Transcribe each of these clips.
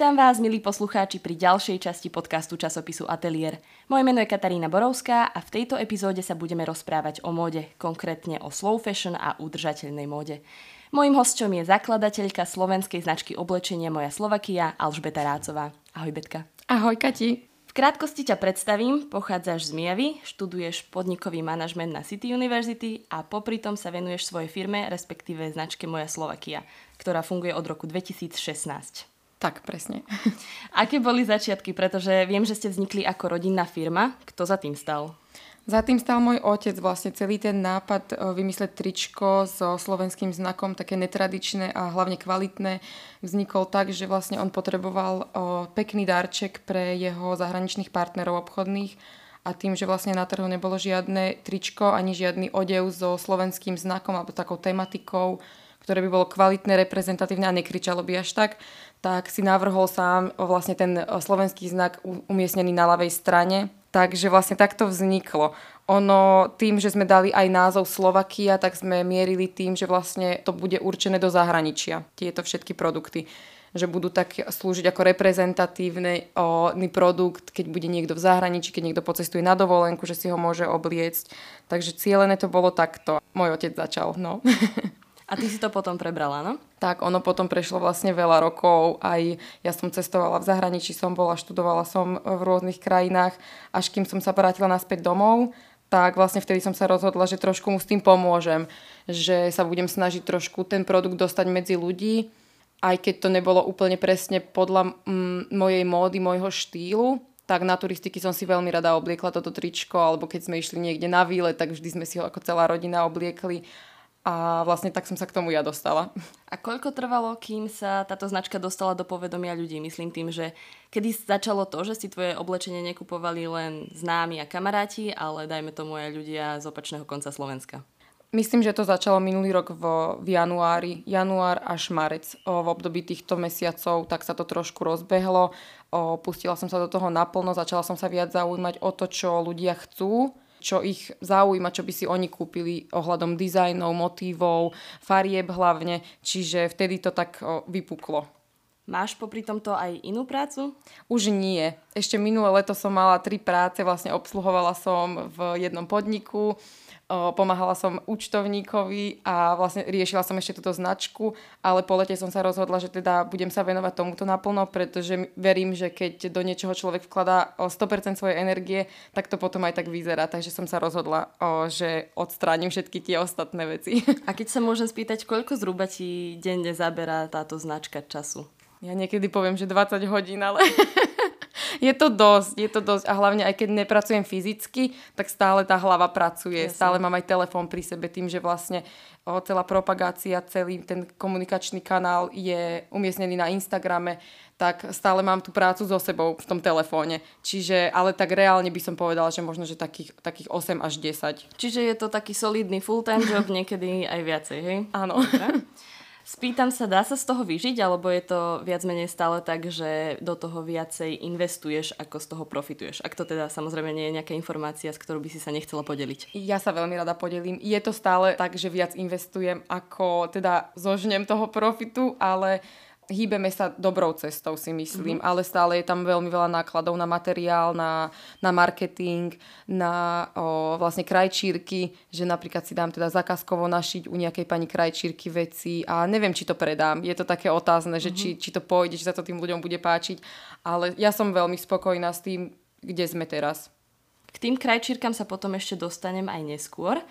Vítam vás, milí poslucháči, pri ďalšej časti podcastu časopisu Atelier. Moje meno je Katarína Borovská a v tejto epizóde sa budeme rozprávať o móde, konkrétne o slow fashion a udržateľnej móde. Mojím hosťom je zakladateľka slovenskej značky oblečenia Moja Slovakia Alžbeta Rácová. Ahoj Betka. Ahoj Kati. V krátkosti ťa predstavím, pochádzaš z Mijavy, študuješ podnikový manažment na City University a popri tom sa venuješ svojej firme, respektíve značke Moja Slovakia, ktorá funguje od roku 2016. Tak, presne. Aké boli začiatky? Pretože viem, že ste vznikli ako rodinná firma. Kto za tým stal? Za tým stal môj otec vlastne celý ten nápad e, vymysleť tričko so slovenským znakom, také netradičné a hlavne kvalitné, vznikol tak, že vlastne on potreboval e, pekný darček pre jeho zahraničných partnerov obchodných a tým, že vlastne na trhu nebolo žiadne tričko ani žiadny odev so slovenským znakom alebo takou tematikou, ktoré by bolo kvalitné, reprezentatívne a nekričalo by až tak, tak si navrhol sám vlastne ten slovenský znak umiestnený na ľavej strane. Takže vlastne takto vzniklo. Ono tým, že sme dali aj názov Slovakia, tak sme mierili tým, že vlastne to bude určené do zahraničia, tieto všetky produkty že budú tak slúžiť ako reprezentatívny produkt, keď bude niekto v zahraničí, keď niekto pocestuje na dovolenku, že si ho môže obliecť. Takže cieľené to bolo takto. Môj otec začal, no. A ty si to potom prebrala, no? Tak, ono potom prešlo vlastne veľa rokov. Aj ja som cestovala v zahraničí, som bola, študovala som v rôznych krajinách, až kým som sa vrátila naspäť domov, tak vlastne vtedy som sa rozhodla, že trošku mu s tým pomôžem. Že sa budem snažiť trošku ten produkt dostať medzi ľudí, aj keď to nebolo úplne presne podľa mm, mojej módy, môjho štýlu, tak na turistiky som si veľmi rada obliekla toto tričko, alebo keď sme išli niekde na výlet, tak vždy sme si ho ako celá rodina obliekli a vlastne tak som sa k tomu ja dostala. A koľko trvalo, kým sa táto značka dostala do povedomia ľudí? Myslím tým, že kedy začalo to, že si tvoje oblečenie nekupovali len známi a kamaráti, ale dajme tomu aj ľudia z opačného konca Slovenska. Myslím, že to začalo minulý rok v, v januári, január až marec. O, v období týchto mesiacov tak sa to trošku rozbehlo. O, pustila som sa do toho naplno, začala som sa viac zaujímať o to, čo ľudia chcú čo ich zaujíma, čo by si oni kúpili ohľadom dizajnov, motívov, farieb hlavne, čiže vtedy to tak vypuklo. Máš popri tomto aj inú prácu? Už nie. Ešte minulé leto som mala tri práce, vlastne obsluhovala som v jednom podniku, pomáhala som účtovníkovi a vlastne riešila som ešte túto značku, ale po lete som sa rozhodla, že teda budem sa venovať tomuto naplno, pretože verím, že keď do niečoho človek vkladá 100% svojej energie, tak to potom aj tak vyzerá. Takže som sa rozhodla, že odstránim všetky tie ostatné veci. A keď sa môžem spýtať, koľko zhruba ti denne zaberá táto značka času? Ja niekedy poviem, že 20 hodín, ale je to dosť, je to dosť a hlavne aj keď nepracujem fyzicky, tak stále tá hlava pracuje, Jasne. stále mám aj telefón pri sebe tým, že vlastne o, celá propagácia, celý ten komunikačný kanál je umiestnený na Instagrame, tak stále mám tú prácu so sebou v tom telefóne. Čiže, ale tak reálne by som povedala, že možno, že takých, takých 8 až 10. Čiže je to taký solidný full-time job, niekedy aj viacej, hej? Áno. Spýtam sa, dá sa z toho vyžiť, alebo je to viac menej stále tak, že do toho viacej investuješ, ako z toho profituješ? Ak to teda samozrejme nie je nejaká informácia, s ktorou by si sa nechcela podeliť. Ja sa veľmi rada podelím. Je to stále tak, že viac investujem, ako teda zožnem toho profitu, ale hýbeme sa dobrou cestou, si myslím, mm-hmm. ale stále je tam veľmi veľa nákladov na materiál, na, na marketing, na o, vlastne krajčírky, že napríklad si dám teda zákazkovo našiť u nejakej pani krajčírky veci a neviem, či to predám. Je to také otázne, mm-hmm. že či, či to pôjde, či sa to tým ľuďom bude páčiť, ale ja som veľmi spokojná s tým, kde sme teraz. K tým krajčírkam sa potom ešte dostanem aj neskôr.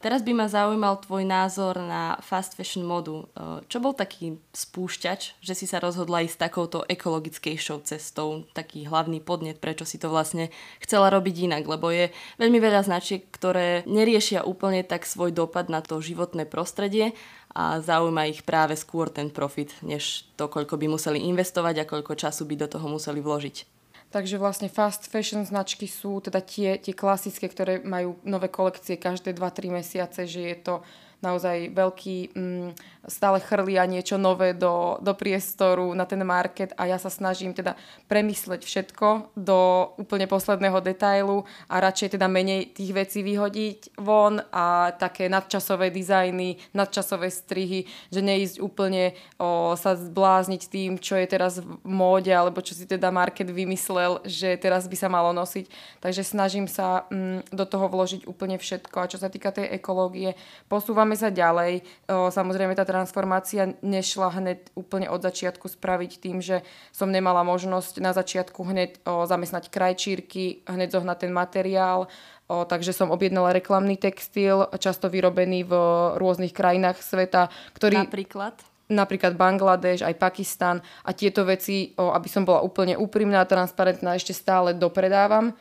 Teraz by ma zaujímal tvoj názor na fast fashion modu. E, čo bol taký spúšťač, že si sa rozhodla ísť takouto ekologickejšou cestou, taký hlavný podnet, prečo si to vlastne chcela robiť inak, lebo je veľmi veľa značiek, ktoré neriešia úplne tak svoj dopad na to životné prostredie a zaujíma ich práve skôr ten profit, než to, koľko by museli investovať a koľko času by do toho museli vložiť. Takže vlastne fast fashion značky sú teda tie, tie klasické, ktoré majú nové kolekcie každé 2-3 mesiace, že je to naozaj veľký, mm, stále chrlia niečo nové do, do priestoru na ten market a ja sa snažím teda premysleť všetko do úplne posledného detailu a radšej teda menej tých vecí vyhodiť von a také nadčasové dizajny, nadčasové strihy, že neísť úplne o, sa zblázniť tým, čo je teraz v móde alebo čo si teda market vymyslel, že teraz by sa malo nosiť. Takže snažím sa mm, do toho vložiť úplne všetko. A čo sa týka tej ekológie, posúvame sa ďalej. O, samozrejme tá transformácia nešla hneď úplne od začiatku spraviť tým, že som nemala možnosť na začiatku hneď o, zamestnať krajčírky, hneď zohnať ten materiál, O, takže som objednala reklamný textil, často vyrobený v rôznych krajinách sveta, ktorý... Napríklad? napríklad Bangladeš, aj Pakistan a tieto veci, o, aby som bola úplne úprimná a transparentná, ešte stále dopredávam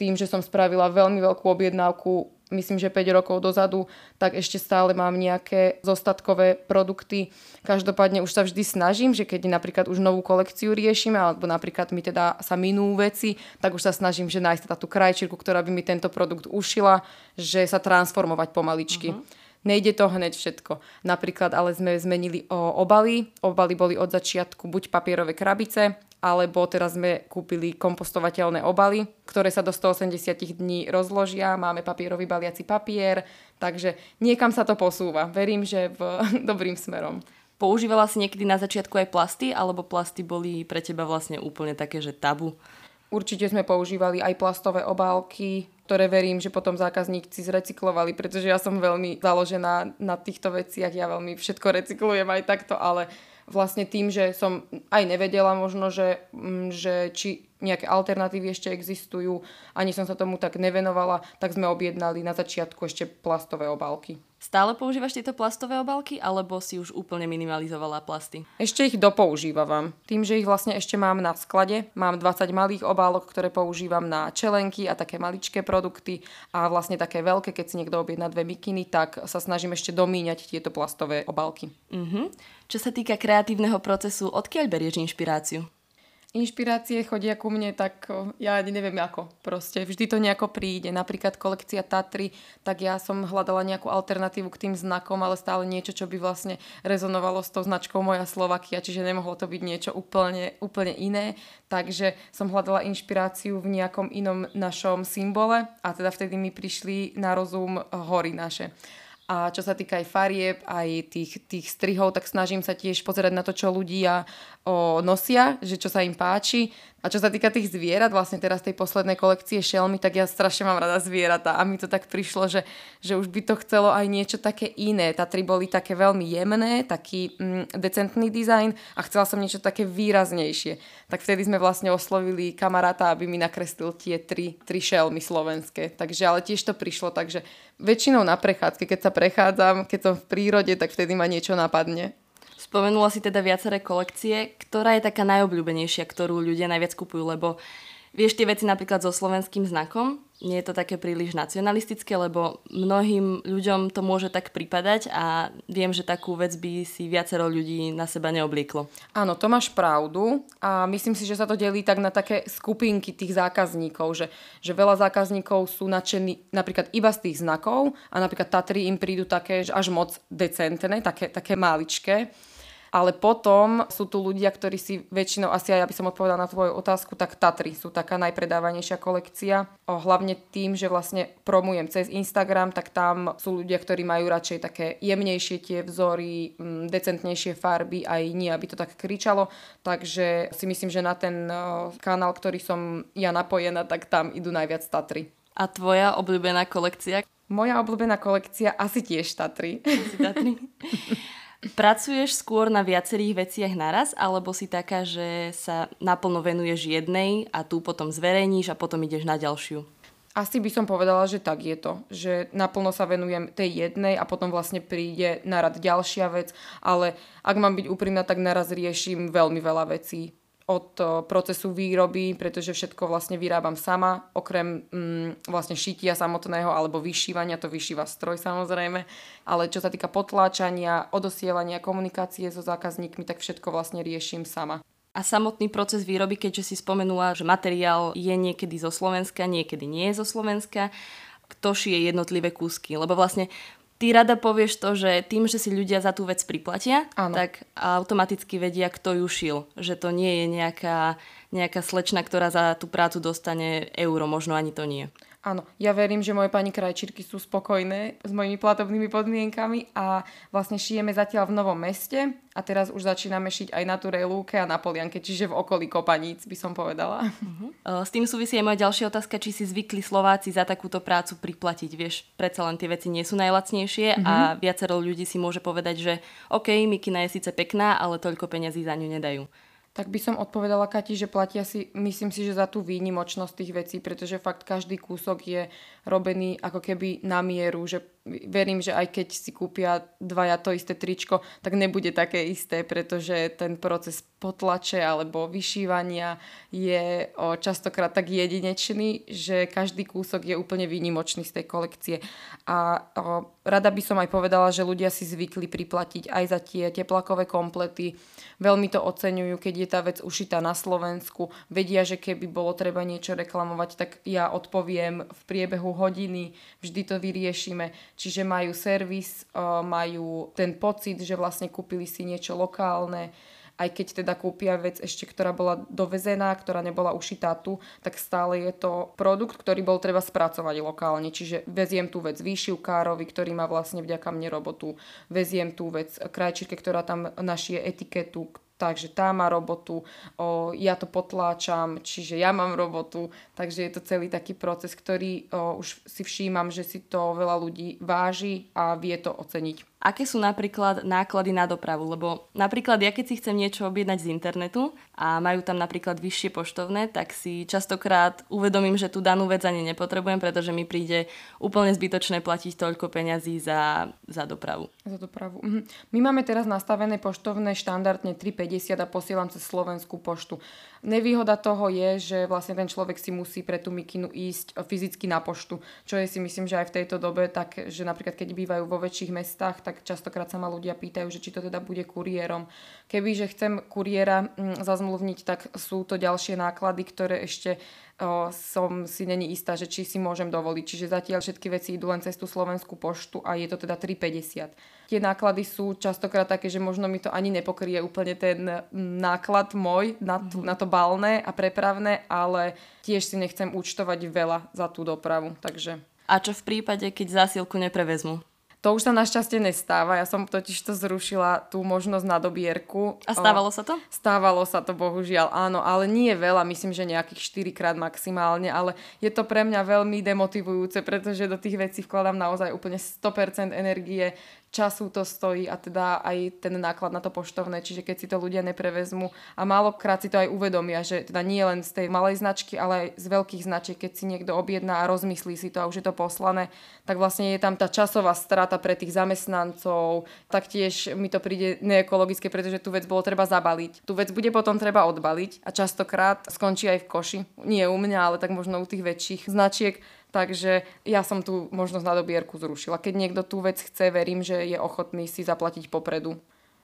tým, že som spravila veľmi veľkú objednávku, myslím, že 5 rokov dozadu, tak ešte stále mám nejaké zostatkové produkty. Každopádne už sa vždy snažím, že keď napríklad už novú kolekciu riešime, alebo napríklad mi teda sa minú veci, tak už sa snažím, že nájsť teda tú krajčírku, ktorá by mi tento produkt ušila, že sa transformovať pomaličky. Uh-huh. Nejde to hneď všetko. Napríklad ale sme zmenili o obaly. Obaly boli od začiatku buď papierové krabice, alebo teraz sme kúpili kompostovateľné obaly, ktoré sa do 180 dní rozložia, máme papierový baliaci papier, takže niekam sa to posúva. Verím, že v dobrým smerom. Používala si niekedy na začiatku aj plasty, alebo plasty boli pre teba vlastne úplne také, že tabu? Určite sme používali aj plastové obálky, ktoré verím, že potom zákazníci zrecyklovali, pretože ja som veľmi založená na týchto veciach, ja veľmi všetko recyklujem aj takto, ale vlastne tým, že som aj nevedela možno, že, mm, že či nejaké alternatívy ešte existujú, ani som sa tomu tak nevenovala, tak sme objednali na začiatku ešte plastové obálky. Stále používaš tieto plastové obálky, alebo si už úplne minimalizovala plasty? Ešte ich dopoužívam. Tým, že ich vlastne ešte mám na sklade, mám 20 malých obálok, ktoré používam na čelenky a také maličké produkty a vlastne také veľké, keď si niekto objedná dve mikiny, tak sa snažím ešte domíňať tieto plastové obálky. Uh-huh. Čo sa týka kreatívneho procesu, odkiaľ berieš inšpiráciu? Inšpirácie chodia ku mne, tak ja neviem ako. Proste vždy to nejako príde. Napríklad kolekcia Tatry, tak ja som hľadala nejakú alternatívu k tým znakom, ale stále niečo, čo by vlastne rezonovalo s tou značkou moja Slovakia, čiže nemohlo to byť niečo úplne, úplne iné. Takže som hľadala inšpiráciu v nejakom inom našom symbole a teda vtedy mi prišli na rozum hory naše. A čo sa týka aj farieb, aj tých, tých strihov, tak snažím sa tiež pozerať na to, čo ľudia o, nosia, že čo sa im páči. A čo sa týka tých zvierat, vlastne teraz tej poslednej kolekcie šelmy, tak ja strašne mám rada zvieratá a mi to tak prišlo, že, že už by to chcelo aj niečo také iné. Tatry boli také veľmi jemné, taký mm, decentný dizajn a chcela som niečo také výraznejšie. Tak vtedy sme vlastne oslovili kamaráta, aby mi nakreslil tie tri, tri šelmy slovenské. Takže ale tiež to prišlo, takže väčšinou na prechádzke, keď sa prechádzam, keď som v prírode, tak vtedy ma niečo napadne. Spomenula si teda viaceré kolekcie. Ktorá je taká najobľúbenejšia, ktorú ľudia najviac kupujú? Lebo vieš tie veci napríklad so slovenským znakom, nie je to také príliš nacionalistické, lebo mnohým ľuďom to môže tak pripadať a viem, že takú vec by si viacero ľudí na seba neoblieklo. Áno, to máš pravdu a myslím si, že sa to delí tak na také skupinky tých zákazníkov, že, že veľa zákazníkov sú nadšení napríklad iba z tých znakov a napríklad Tatry im prídu také až moc decentné, také, také maličké ale potom sú tu ľudia, ktorí si väčšinou, asi aj ja by som odpovedala na tvoju otázku, tak Tatry sú taká najpredávanejšia kolekcia. O, hlavne tým, že vlastne promujem cez Instagram, tak tam sú ľudia, ktorí majú radšej také jemnejšie tie vzory, m, decentnejšie farby, aj nie, aby to tak kričalo. Takže si myslím, že na ten kanál, ktorý som ja napojená, tak tam idú najviac Tatry. A tvoja obľúbená kolekcia? Moja obľúbená kolekcia asi tiež Tatry. Asi Tatry. Pracuješ skôr na viacerých veciach naraz, alebo si taká, že sa naplno venuješ jednej a tu potom zverejníš a potom ideš na ďalšiu? Asi by som povedala, že tak je to. Že naplno sa venujem tej jednej a potom vlastne príde na rad ďalšia vec, ale ak mám byť úprimná, tak naraz riešim veľmi veľa vecí od eh, procesu výroby, pretože všetko vlastne vyrábam sama, okrem mm, vlastne šitia samotného alebo vyšívania, to vyšíva stroj samozrejme, ale čo sa týka potláčania, odosielania, komunikácie so zákazníkmi, tak všetko vlastne riešim sama. A samotný proces výroby, keďže si spomenula, že materiál je niekedy zo Slovenska, niekedy nie je zo Slovenska, kto šije jednotlivé kúsky, lebo vlastne ty rada povieš to, že tým, že si ľudia za tú vec priplatia, Áno. tak automaticky vedia, kto ju šil. Že to nie je nejaká, nejaká slečna, ktorá za tú prácu dostane euro, možno ani to nie. Áno, ja verím, že moje pani krajčírky sú spokojné s mojimi platobnými podmienkami a vlastne šijeme zatiaľ v Novom meste a teraz už začíname šiť aj na Turej lúke a na Polianke, čiže v okolí Kopaníc by som povedala. Uh-huh. S tým súvisí aj moja ďalšia otázka, či si zvykli Slováci za takúto prácu priplatiť. Vieš, predsa len tie veci nie sú najlacnejšie uh-huh. a viacero ľudí si môže povedať, že OK, mikina je síce pekná, ale toľko peňazí za ňu nedajú tak by som odpovedala Kati, že platia si, myslím si, že za tú výnimočnosť tých vecí, pretože fakt každý kúsok je robený ako keby na mieru, že verím, že aj keď si kúpia dvaja to isté tričko, tak nebude také isté, pretože ten proces potlače alebo vyšívania je častokrát tak jedinečný, že každý kúsok je úplne výnimočný z tej kolekcie. A rada by som aj povedala, že ľudia si zvykli priplatiť aj za tie teplakové komplety. Veľmi to oceňujú, keď je tá vec ušitá na Slovensku. Vedia, že keby bolo treba niečo reklamovať, tak ja odpoviem v priebehu hodiny, vždy to vyriešime. Čiže majú servis, majú ten pocit, že vlastne kúpili si niečo lokálne, aj keď teda kúpia vec ešte, ktorá bola dovezená, ktorá nebola ušitá tu, tak stále je to produkt, ktorý bol treba spracovať lokálne. Čiže veziem tú vec výšivkárovi, ktorý má vlastne vďaka mne robotu, veziem tú vec krajčírke, ktorá tam našie etiketu, takže tá má robotu, o, ja to potláčam, čiže ja mám robotu, takže je to celý taký proces, ktorý o, už si všímam, že si to veľa ľudí váži a vie to oceniť aké sú napríklad náklady na dopravu, lebo napríklad ja keď si chcem niečo objednať z internetu a majú tam napríklad vyššie poštovné, tak si častokrát uvedomím, že tú danú vec ani nepotrebujem, pretože mi príde úplne zbytočné platiť toľko peňazí za, za dopravu. Za dopravu. Mhm. My máme teraz nastavené poštovné štandardne 3,50 a posielam cez Slovenskú poštu. Nevýhoda toho je, že vlastne ten človek si musí pre tú mikinu ísť fyzicky na poštu, čo je si myslím, že aj v tejto dobe tak, že napríklad keď bývajú vo väčších mestách, tak častokrát sa ma ľudia pýtajú, že či to teda bude kuriérom. Keby, že chcem kuriéra mm, zazmluvniť, tak sú to ďalšie náklady, ktoré ešte o, som si není istá, že či si môžem dovoliť. Čiže zatiaľ všetky veci idú len cez tú slovenskú poštu a je to teda 3,50 tie náklady sú častokrát také, že možno mi to ani nepokrie úplne ten náklad môj na, tú, na to balné a prepravné, ale tiež si nechcem účtovať veľa za tú dopravu. Takže... A čo v prípade, keď zásielku neprevezmu? To už sa našťastie nestáva. Ja som totiž to zrušila tú možnosť na dobierku. A stávalo sa to? Stávalo sa to, bohužiaľ, áno. Ale nie veľa, myslím, že nejakých 4 krát maximálne. Ale je to pre mňa veľmi demotivujúce, pretože do tých vecí vkladám naozaj úplne 100% energie času to stojí a teda aj ten náklad na to poštovné, čiže keď si to ľudia neprevezmú a málokrát si to aj uvedomia, že teda nie len z tej malej značky, ale aj z veľkých značiek, keď si niekto objedná a rozmyslí si to a už je to poslané, tak vlastne je tam tá časová strata pre tých zamestnancov, taktiež mi to príde neekologické, pretože tú vec bolo treba zabaliť. Tú vec bude potom treba odbaliť a častokrát skončí aj v koši. Nie u mňa, ale tak možno u tých väčších značiek Takže ja som tú možnosť na dobierku zrušila. Keď niekto tú vec chce, verím, že je ochotný si zaplatiť popredu.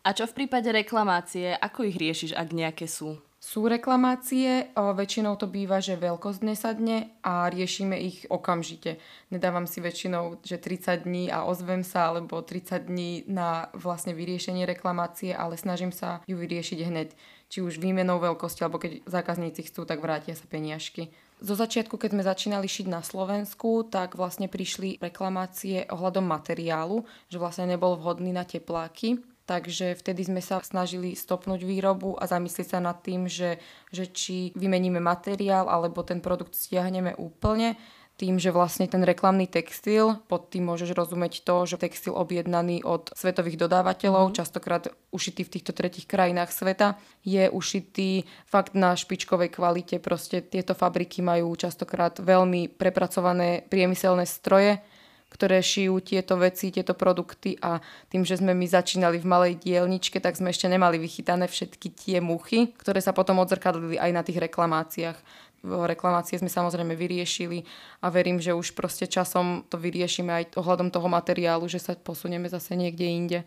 A čo v prípade reklamácie? Ako ich riešiš, ak nejaké sú? Sú reklamácie, väčšinou to býva, že veľkosť nesadne a riešime ich okamžite. Nedávam si väčšinou, že 30 dní a ozvem sa, alebo 30 dní na vlastne vyriešenie reklamácie, ale snažím sa ju vyriešiť hneď. Či už výmenou veľkosti, alebo keď zákazníci chcú, tak vrátia sa peniažky. Zo začiatku, keď sme začínali šiť na Slovensku, tak vlastne prišli reklamácie ohľadom materiálu, že vlastne nebol vhodný na tepláky. Takže vtedy sme sa snažili stopnúť výrobu a zamyslieť sa nad tým, že, že či vymeníme materiál alebo ten produkt stiahneme úplne tým, že vlastne ten reklamný textil, pod tým môžeš rozumieť to, že textil objednaný od svetových dodávateľov, mm. častokrát ušitý v týchto tretich krajinách sveta, je ušitý fakt na špičkovej kvalite. Proste tieto fabriky majú častokrát veľmi prepracované priemyselné stroje, ktoré šijú tieto veci, tieto produkty a tým, že sme my začínali v malej dielničke, tak sme ešte nemali vychytané všetky tie muchy, ktoré sa potom odzrkadlili aj na tých reklamáciách reklamácie sme samozrejme vyriešili a verím, že už proste časom to vyriešime aj ohľadom toho materiálu, že sa posunieme zase niekde inde.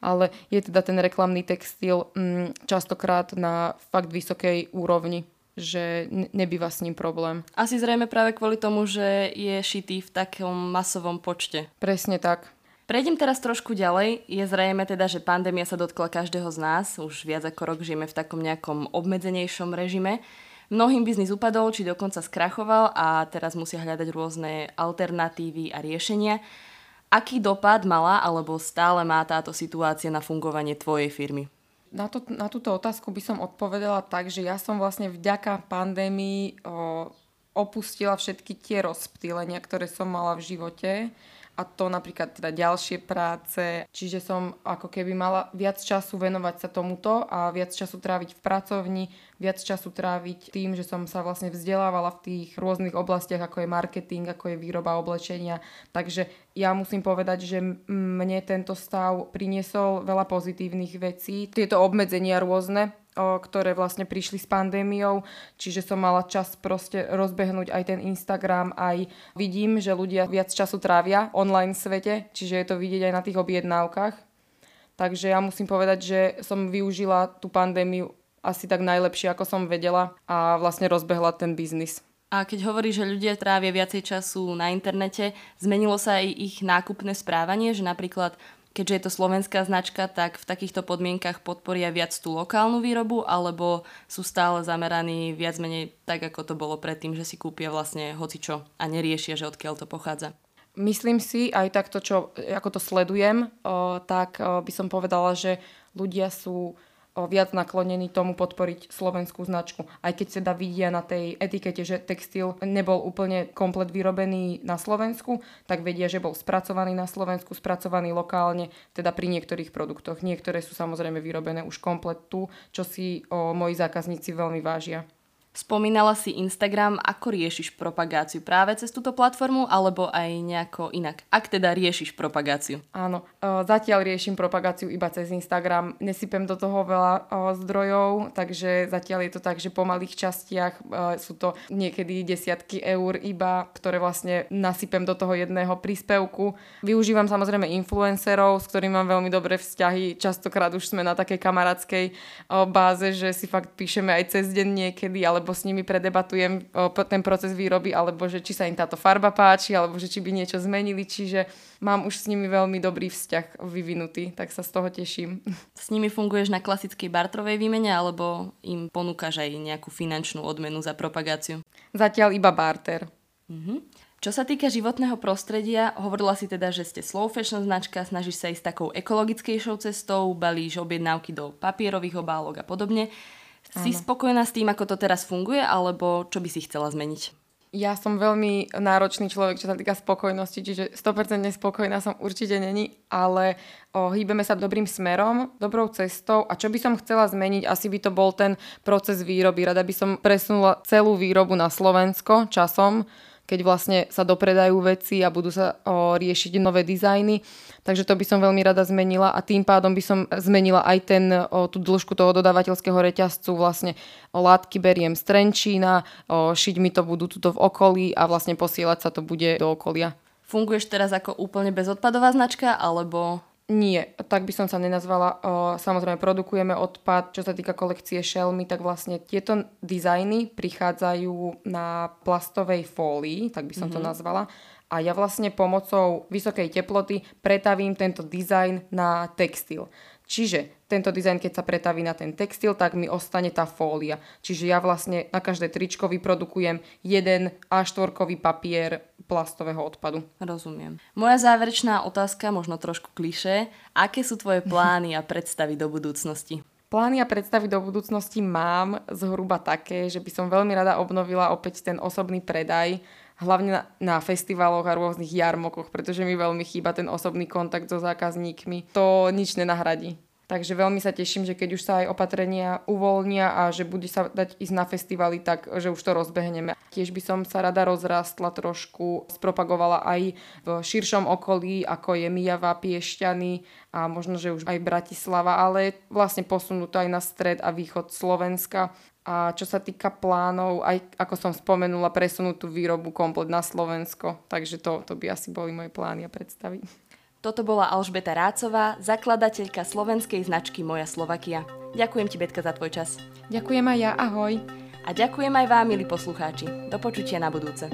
Ale je teda ten reklamný textil mm, častokrát na fakt vysokej úrovni že nebýva s ním problém. Asi zrejme práve kvôli tomu, že je šitý v takom masovom počte. Presne tak. Prejdem teraz trošku ďalej. Je zrejme teda, že pandémia sa dotkla každého z nás. Už viac ako rok žijeme v takom nejakom obmedzenejšom režime. Mnohým biznis upadol, či dokonca skrachoval a teraz musia hľadať rôzne alternatívy a riešenia. Aký dopad mala alebo stále má táto situácia na fungovanie tvojej firmy? Na, to, na túto otázku by som odpovedala tak, že ja som vlastne vďaka pandémii o, opustila všetky tie rozptýlenia, ktoré som mala v živote a to napríklad teda ďalšie práce, čiže som ako keby mala viac času venovať sa tomuto a viac času tráviť v pracovni, viac času tráviť tým, že som sa vlastne vzdelávala v tých rôznych oblastiach, ako je marketing, ako je výroba oblečenia. Takže ja musím povedať, že mne tento stav priniesol veľa pozitívnych vecí. Tieto obmedzenia rôzne, ktoré vlastne prišli s pandémiou, čiže som mala čas proste rozbehnúť aj ten Instagram, aj vidím, že ľudia viac času trávia online svete, čiže je to vidieť aj na tých objednávkach. Takže ja musím povedať, že som využila tú pandémiu asi tak najlepšie, ako som vedela a vlastne rozbehla ten biznis. A keď hovorí, že ľudia trávia viacej času na internete, zmenilo sa aj ich nákupné správanie, že napríklad keďže je to slovenská značka, tak v takýchto podmienkach podporia viac tú lokálnu výrobu, alebo sú stále zameraní viac menej tak, ako to bolo predtým, že si kúpia vlastne hocičo a neriešia, že odkiaľ to pochádza. Myslím si, aj takto, čo, ako to sledujem, tak by som povedala, že ľudia sú viac naklonený tomu podporiť slovenskú značku. Aj keď teda vidia na tej etikete, že textil nebol úplne komplet vyrobený na Slovensku, tak vedia, že bol spracovaný na Slovensku, spracovaný lokálne, teda pri niektorých produktoch. Niektoré sú samozrejme vyrobené už komplet tu, čo si o, moji zákazníci veľmi vážia. Spomínala si Instagram, ako riešiš propagáciu? Práve cez túto platformu alebo aj nejako inak? Ak teda riešiš propagáciu? Áno, e, zatiaľ riešim propagáciu iba cez Instagram. Nesypem do toho veľa e, zdrojov, takže zatiaľ je to tak, že po malých častiach e, sú to niekedy desiatky eur iba, ktoré vlastne nasypem do toho jedného príspevku. Využívam samozrejme influencerov, s ktorými mám veľmi dobré vzťahy. Častokrát už sme na takej kamarátskej báze, že si fakt píšeme aj cez deň niekedy, ale alebo s nimi predebatujem ten proces výroby, alebo že či sa im táto farba páči, alebo že či by niečo zmenili, čiže mám už s nimi veľmi dobrý vzťah vyvinutý, tak sa z toho teším. S nimi funguješ na klasickej bartrovej výmene, alebo im ponúkaš aj nejakú finančnú odmenu za propagáciu? Zatiaľ iba barter. Mhm. Čo sa týka životného prostredia, hovorila si teda, že ste slow fashion značka, snažíš sa ísť takou ekologickejšou cestou, balíš objednávky do papierových obálok a podobne. Si Áno. spokojná s tým, ako to teraz funguje, alebo čo by si chcela zmeniť? Ja som veľmi náročný človek, čo sa týka spokojnosti, čiže 100% spokojná som určite není, ale o, hýbeme sa dobrým smerom, dobrou cestou a čo by som chcela zmeniť, asi by to bol ten proces výroby. Rada by som presunula celú výrobu na Slovensko časom, keď vlastne sa dopredajú veci a budú sa o, riešiť nové dizajny. Takže to by som veľmi rada zmenila a tým pádom by som zmenila aj ten, o, tú dĺžku toho dodávateľského reťazcu. Vlastne o, látky beriem z Trenčína, o, šiť mi to budú tuto v okolí a vlastne posielať sa to bude do okolia. Funguješ teraz ako úplne bezodpadová značka, alebo nie, tak by som sa nenazvala. Samozrejme, produkujeme odpad. Čo sa týka kolekcie šelmy, tak vlastne tieto dizajny prichádzajú na plastovej fólii, tak by som mm-hmm. to mhm. nazvala. A ja vlastne pomocou vysokej teploty pretavím tento dizajn na textil. Čiže tento dizajn, keď sa pretaví na ten textil, tak mi ostane tá fólia. Čiže ja vlastne na každé tričko vyprodukujem jeden A4 papier plastového odpadu. Rozumiem. Moja záverečná otázka, možno trošku kliše. Aké sú tvoje plány a predstavy do budúcnosti? Plány a predstavy do budúcnosti mám zhruba také, že by som veľmi rada obnovila opäť ten osobný predaj, hlavne na, na festivaloch a rôznych jarmokoch, pretože mi veľmi chýba ten osobný kontakt so zákazníkmi. To nič nenahradí. Takže veľmi sa teším, že keď už sa aj opatrenia uvoľnia a že bude sa dať ísť na festivaly, tak že už to rozbehneme. Tiež by som sa rada rozrastla trošku, spropagovala aj v širšom okolí, ako je Mijava, Piešťany a možno, že už aj Bratislava, ale vlastne posunúť to aj na stred a východ Slovenska. A čo sa týka plánov, aj ako som spomenula, presunúť tú výrobu komplet na Slovensko. Takže to, to by asi boli moje plány a predstavy. Toto bola Alžbeta Rácová, zakladateľka slovenskej značky Moja Slovakia. Ďakujem ti, Betka, za tvoj čas. Ďakujem aj ja, ahoj. A ďakujem aj vám, milí poslucháči. Do počutia na budúce.